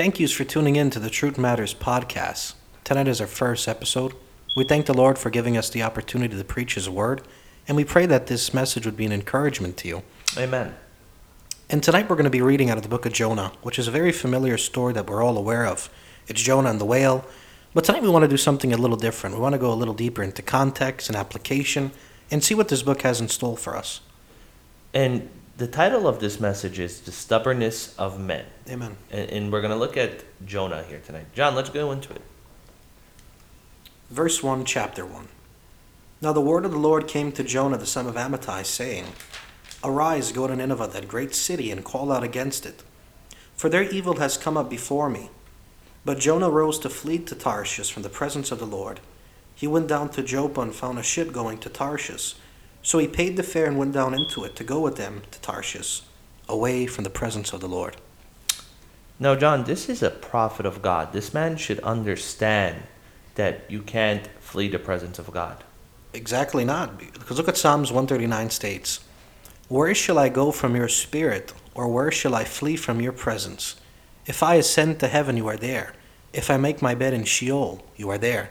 Thank yous for tuning in to the Truth Matters podcast. Tonight is our first episode. We thank the Lord for giving us the opportunity to preach His word, and we pray that this message would be an encouragement to you. Amen. And tonight we're going to be reading out of the book of Jonah, which is a very familiar story that we're all aware of. It's Jonah and the whale. But tonight we want to do something a little different. We want to go a little deeper into context and application and see what this book has in store for us. And the title of this message is The Stubbornness of Men. Amen. And, and we're going to look at Jonah here tonight. John, let's go into it. Verse 1, chapter 1. Now the word of the Lord came to Jonah the son of Amittai, saying, Arise, go to Nineveh, that great city, and call out against it. For their evil has come up before me. But Jonah rose to flee to Tarshish from the presence of the Lord. He went down to Joppa and found a ship going to Tarshish. So he paid the fare and went down into it to go with them to Tarshish, away from the presence of the Lord. Now, John, this is a prophet of God. This man should understand that you can't flee the presence of God. Exactly not. Because look at Psalms 139 states, Where shall I go from your spirit, or where shall I flee from your presence? If I ascend to heaven, you are there. If I make my bed in Sheol, you are there.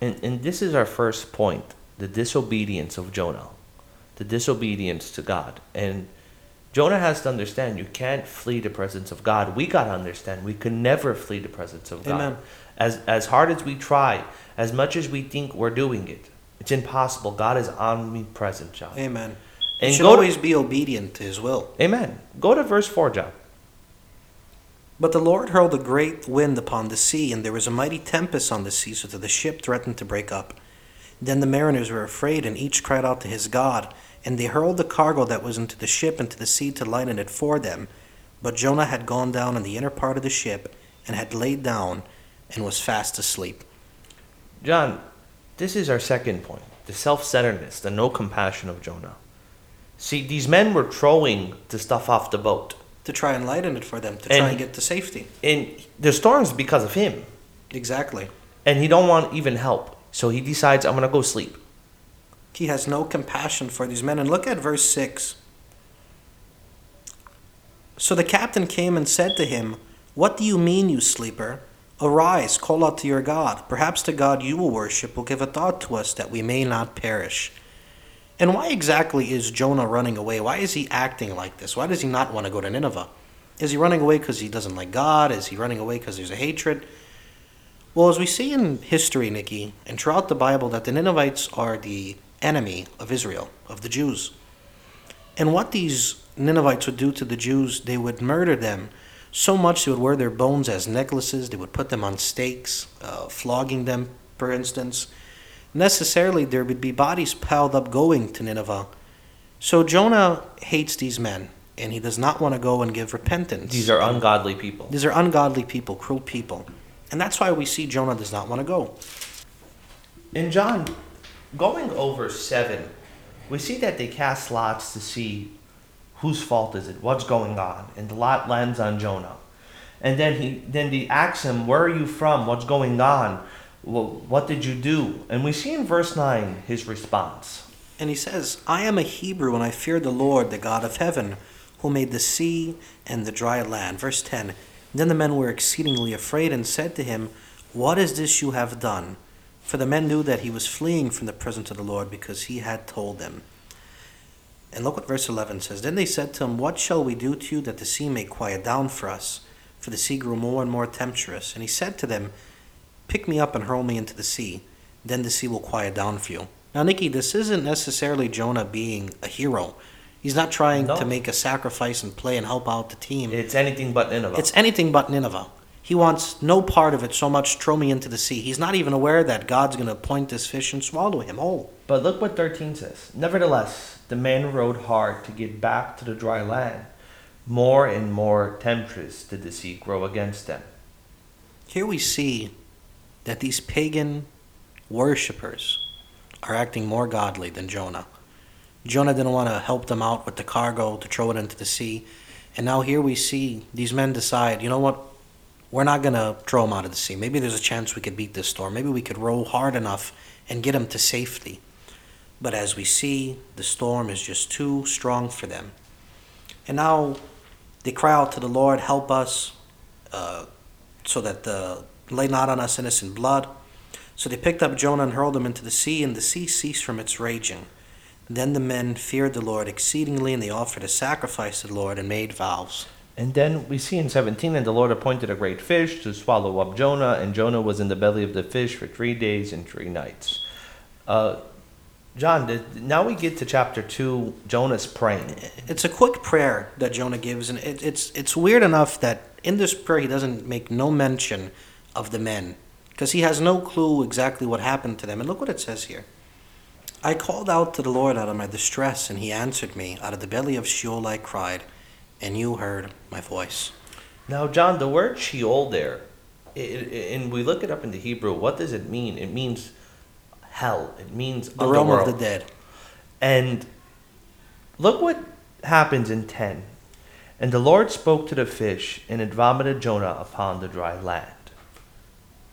And, and this is our first point the disobedience of Jonah, the disobedience to God. And Jonah has to understand you can't flee the presence of God. We got to understand we can never flee the presence of God. Amen. As, as hard as we try, as much as we think we're doing it, it's impossible. God is omnipresent, John. Amen. And you should go to- always be obedient to his will. Amen. Go to verse 4, John. But the Lord hurled a great wind upon the sea, and there was a mighty tempest on the sea, so that the ship threatened to break up. Then the mariners were afraid, and each cried out to his God. And they hurled the cargo that was into the ship into the sea to lighten it for them. But Jonah had gone down in the inner part of the ship, and had laid down, and was fast asleep. John, this is our second point the self centeredness, the no compassion of Jonah. See, these men were throwing the stuff off the boat. To try and lighten it for them, to try And- and get to safety. And the storm's because of him. Exactly. And he don't want even help. So he decides, I'm going to go sleep. He has no compassion for these men. And look at verse 6. So the captain came and said to him, What do you mean, you sleeper? Arise, call out to your God. Perhaps the God you will worship will give a thought to us that we may not perish. And why exactly is Jonah running away? Why is he acting like this? Why does he not want to go to Nineveh? Is he running away because he doesn't like God? Is he running away because there's a hatred? Well, as we see in history, Nikki, and throughout the Bible, that the Ninevites are the enemy of Israel, of the Jews. And what these Ninevites would do to the Jews, they would murder them so much they would wear their bones as necklaces, they would put them on stakes, uh, flogging them, for instance. Necessarily, there would be bodies piled up going to Nineveh. So Jonah hates these men, and he does not want to go and give repentance. These are ungodly people. These are ungodly people, cruel people. And that's why we see Jonah does not want to go. In John, going over 7, we see that they cast lots to see whose fault is it, what's going on. And the lot lands on Jonah. And then he then they ask him, Where are you from? What's going on? What did you do? And we see in verse 9 his response. And he says, I am a Hebrew, and I fear the Lord, the God of heaven, who made the sea and the dry land. Verse 10 Then the men were exceedingly afraid and said to him, What is this you have done? For the men knew that he was fleeing from the presence of the Lord because he had told them. And look what verse 11 says. Then they said to him, What shall we do to you that the sea may quiet down for us? For the sea grew more and more tempestuous. And he said to them, Pick me up and hurl me into the sea. Then the sea will quiet down for you. Now, Nikki, this isn't necessarily Jonah being a hero. He's not trying No. to make a sacrifice and play and help out the team. It's anything but Nineveh. It's anything but Nineveh. He wants no part of it so much throw me into the sea. He's not even aware that God's going to point this fish and swallow him whole. But look what 13 says. Nevertheless, the men rowed hard to get back to the dry land. More and more tempestuous did the sea grow against them. Here we see that these pagan worshippers are acting more godly than Jonah. Jonah didn't want to help them out with the cargo to throw it into the sea. And now here we see these men decide, you know what? We're not going to throw them out of the sea. Maybe there's a chance we could beat this storm. Maybe we could row hard enough and get them to safety. But as we see, the storm is just too strong for them. And now they cry out to the Lord, help us. Uh, so that the lay not on us innocent blood. So they picked up Jonah and hurled him into the sea, and the sea ceased from its raging. Then the men feared the Lord exceedingly, and they offered a sacrifice to the Lord and made vows. And then we see in 17, and the Lord appointed a great fish to swallow up Jonah, and Jonah was in the belly of the fish for three days and three nights. Uh, John, now we get to chapter 2, Jonah's praying. It's a quick prayer that Jonah gives, and it, it's it's weird enough that in this prayer he doesn't make no mention of the men because he has no clue exactly what happened to them. And look what it says here. I called out to the Lord out of my distress, and he answered me. Out of the belly of Sheol I cried, and you heard my voice. Now, John, the word Sheol there, i i and we look it up in the Hebrew, what does it mean? It means hell. It means The realm of the dead. And look what happens in 10. And the Lord spoke to the fish, and it vomited Jonah upon the dry land.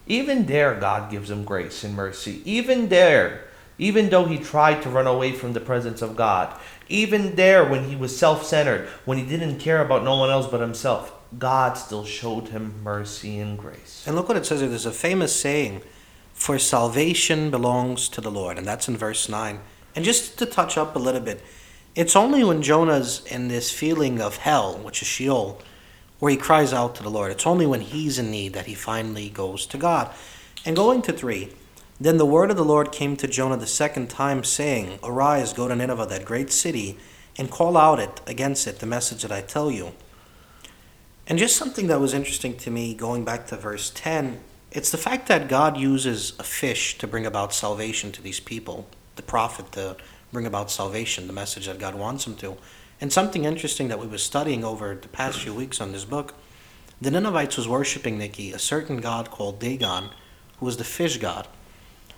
Even there, God gives him grace and mercy. Even there, even though he tried to run away from the presence of God, even there, when he was self centered, when he didn't care about no one else but himself, God still showed him mercy and grace. And look what it says here. There's a famous saying, For salvation belongs to the Lord. And that's in verse 9. And just to touch up a little bit, it's only when Jonah's in this feeling of hell, which is Sheol, where he cries out to the Lord. It's only when he's in need that he finally goes to God. And going to 3, Then the word of the Lord came to Jonah the second time, saying, Arise, go to Nineveh, that great city, and call out it against it the message that I tell you. And just something that was interesting to me, going back to verse 10, it's the fact that God uses a fish to bring about salvation to these people, the prophet to bring about salvation, the message that God wants him to. And something interesting that we were studying over the past few weeks on this book, the Ninevites was worshiping Nikki, a certain god called Dagon, who was the fish god.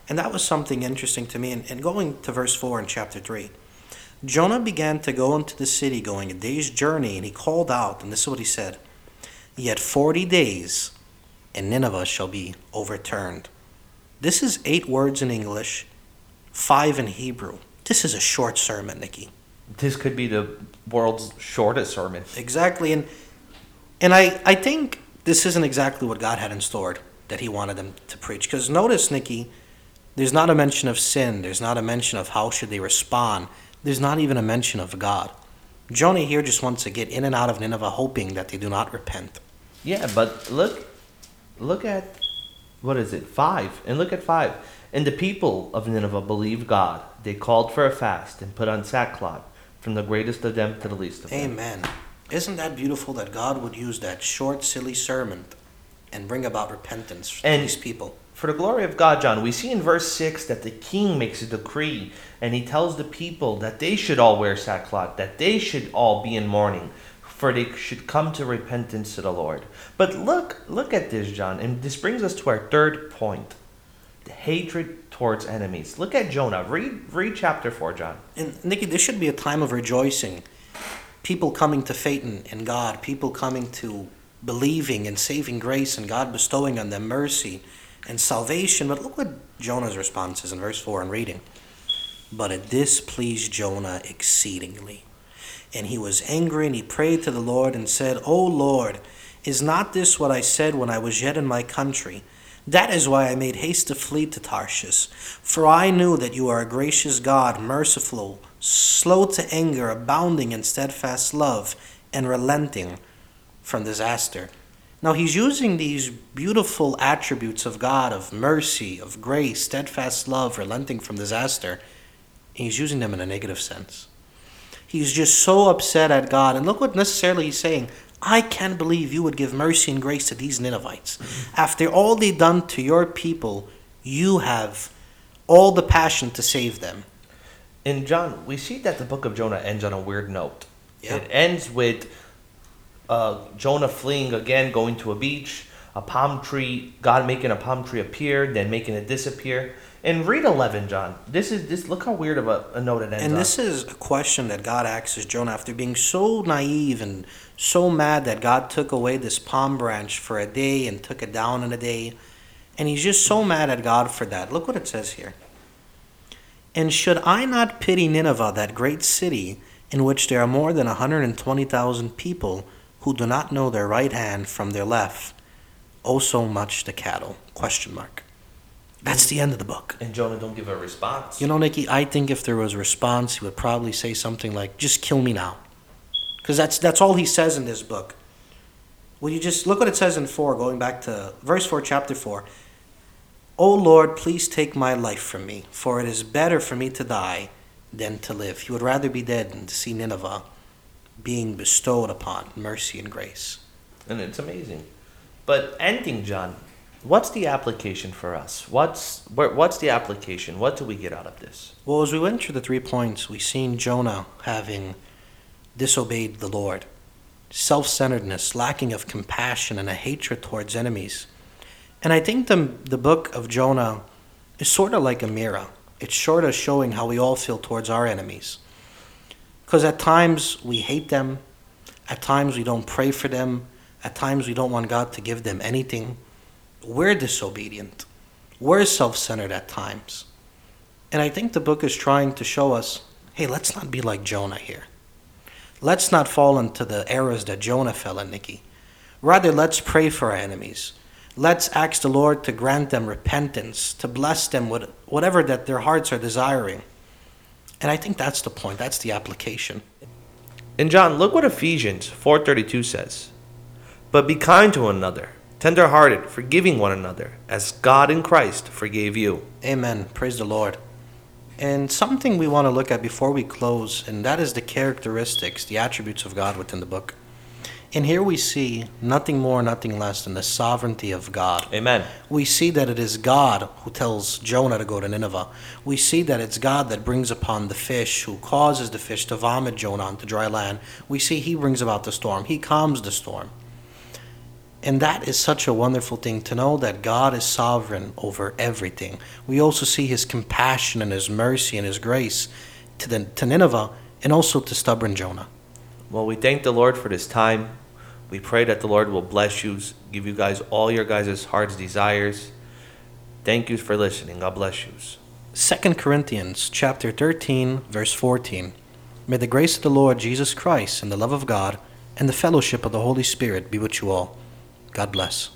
And that was something interesting to me. And, and going to verse 4 in chapter 3, Jonah began to go into the city, going a day's journey, and he called out, and this is what he said Yet forty days, and Nineveh shall be overturned. This is eight words in English, five in Hebrew. This is a short sermon, Nikki. This could be the world's shortest sermon. Exactly, and and I I think this isn't exactly what God had in store that He wanted them to preach. Because notice, Nikki, there's not a mention of sin. There's not a mention of how should they respond. There's not even a mention of God. Jonah here just wants to get in and out of Nineveh, hoping that they do not repent. Yeah, but look, look at what is it? Five, and look at five. And the people of Nineveh believed God. They called for a fast and put on sackcloth, from the greatest of them to the least of them. Amen. Isn't that beautiful that God would use that short, silly sermon and bring about repentance for And- these people? For the glory of God, John, we see in verse 6 that the king makes a decree and he tells the people that they should all wear sackcloth, that they should all be in mourning, for they should come to repentance to the Lord. But look, look at this, John, and this brings us to our third point the hatred towards enemies. Look at Jonah. Read, read chapter 4, John. And Nikki, this should be a time of rejoicing. People coming to faith in, in God, people coming to believing and saving grace, and God bestowing on them mercy and salvation. But look what Jonah's response is in verse 4 and reading. But it displeased Jonah exceedingly. And he was angry, and he prayed to the Lord and said, O Lord, is not this what I said when I was yet in my country? That is why I made haste to flee to Tarshish. For I knew that you are a gracious God, merciful, slow to anger, abounding in steadfast love, and relenting from disaster. Now he's using these beautiful attributes of God, of mercy, of grace, steadfast love, relenting from disaster, he's using them in a negative sense. He's just so upset at God. And look what necessarily he's saying. I can't believe you would give mercy and grace to these Ninevites. After all they've done to your people, you have all the passion to save them. In John, we see that the book of Jonah ends on a weird note. Yeah. It ends with uh, Jonah fleeing again, going to a beach, a palm tree, God making a palm tree appear, then making it disappear. And read eleven, John. This is this. Look how weird of a, a note it ends And on. this is a question that God asks Jonah after being so naive and so mad that God took away this palm branch for a day and took it down in a day. And he's just so mad at God for that. Look what it says here. And should I not pity Nineveh, that great city, in which there are more than 120,000 people who do not know their right hand from their left, oh so much the cattle? Question mark. That's the end of the book. And Jonah don't give a response. You know, Nikki, I think if there was a response, he would probably say something like, "Just kill me now," because that's that's all he says in this book. Will you just look what it says in four, going back to verse four, chapter four. O Lord, please take my life from me, for it is better for me to die than to live. He would rather be dead than to see Nineveh being bestowed upon mercy and grace. and it's amazing. But ending, John, what's the application for us? What's what's the application? What do we get out of this? Well, as we went through the three points, we seen Jonah having disobeyed the Lord, self centeredness, lacking of compassion, and a hatred towards enemies. And I think the, the book of Jonah is sort of like a mirror. It's sort of showing how we all feel towards our enemies. Because at times we hate them, at times we don't pray for them, at times we don't want God to give them anything. We're disobedient. We're self centered at times. And I think the book is trying to show us hey, let's not be like Jonah here. Let's not fall into the errors that Jonah fell in, Nikki. Rather, let's pray for our enemies. Let's ask the Lord to grant them repentance, to bless them with whatever that their hearts are desiring. And I think that's the point. That's the application. And John, look what Ephesians 4:32 says. But be kind to one another, tender-hearted, forgiving one another, as God in Christ forgave you. Amen. Praise the Lord. And something we want to look at before we close, and that is the characteristics, the attributes of God within the book. And here we see nothing more, nothing less than the sovereignty of God. Amen. We see that it is God who tells Jonah to go to Nineveh. We see that it's God that brings upon the fish, who causes the fish to vomit Jonah onto dry land. We see He brings about the storm, He calms the storm. And that is such a wonderful thing to know that God is sovereign over everything. We also see His compassion and His mercy and His grace to, the, to Nineveh and also to stubborn Jonah. Well, we thank the Lord for this time. We pray that the Lord will bless you, give you guys all your guys' heart's desires. Thank you for listening. God bless you. 2 Corinthians chapter 13 verse 14 May the grace of the Lord Jesus Christ and the love of God and the fellowship of the Holy Spirit be with you all. God bless.